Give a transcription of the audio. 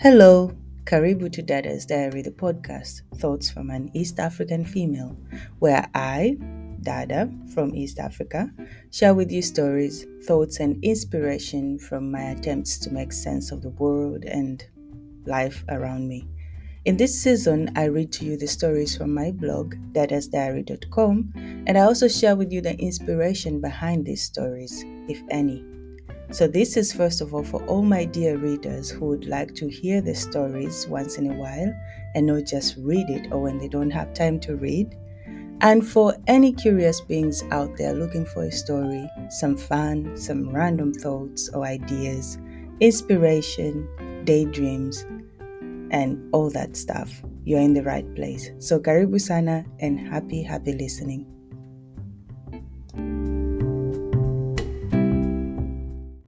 Hello, Karibu to Dada's Diary, the podcast, Thoughts from an East African Female, where I, Dada from East Africa, share with you stories, thoughts, and inspiration from my attempts to make sense of the world and life around me. In this season, I read to you the stories from my blog, dadasdiary.com, and I also share with you the inspiration behind these stories, if any. So, this is first of all for all my dear readers who would like to hear the stories once in a while and not just read it or when they don't have time to read. And for any curious beings out there looking for a story, some fun, some random thoughts or ideas, inspiration, daydreams, and all that stuff, you're in the right place. So, karibu sana and happy, happy listening.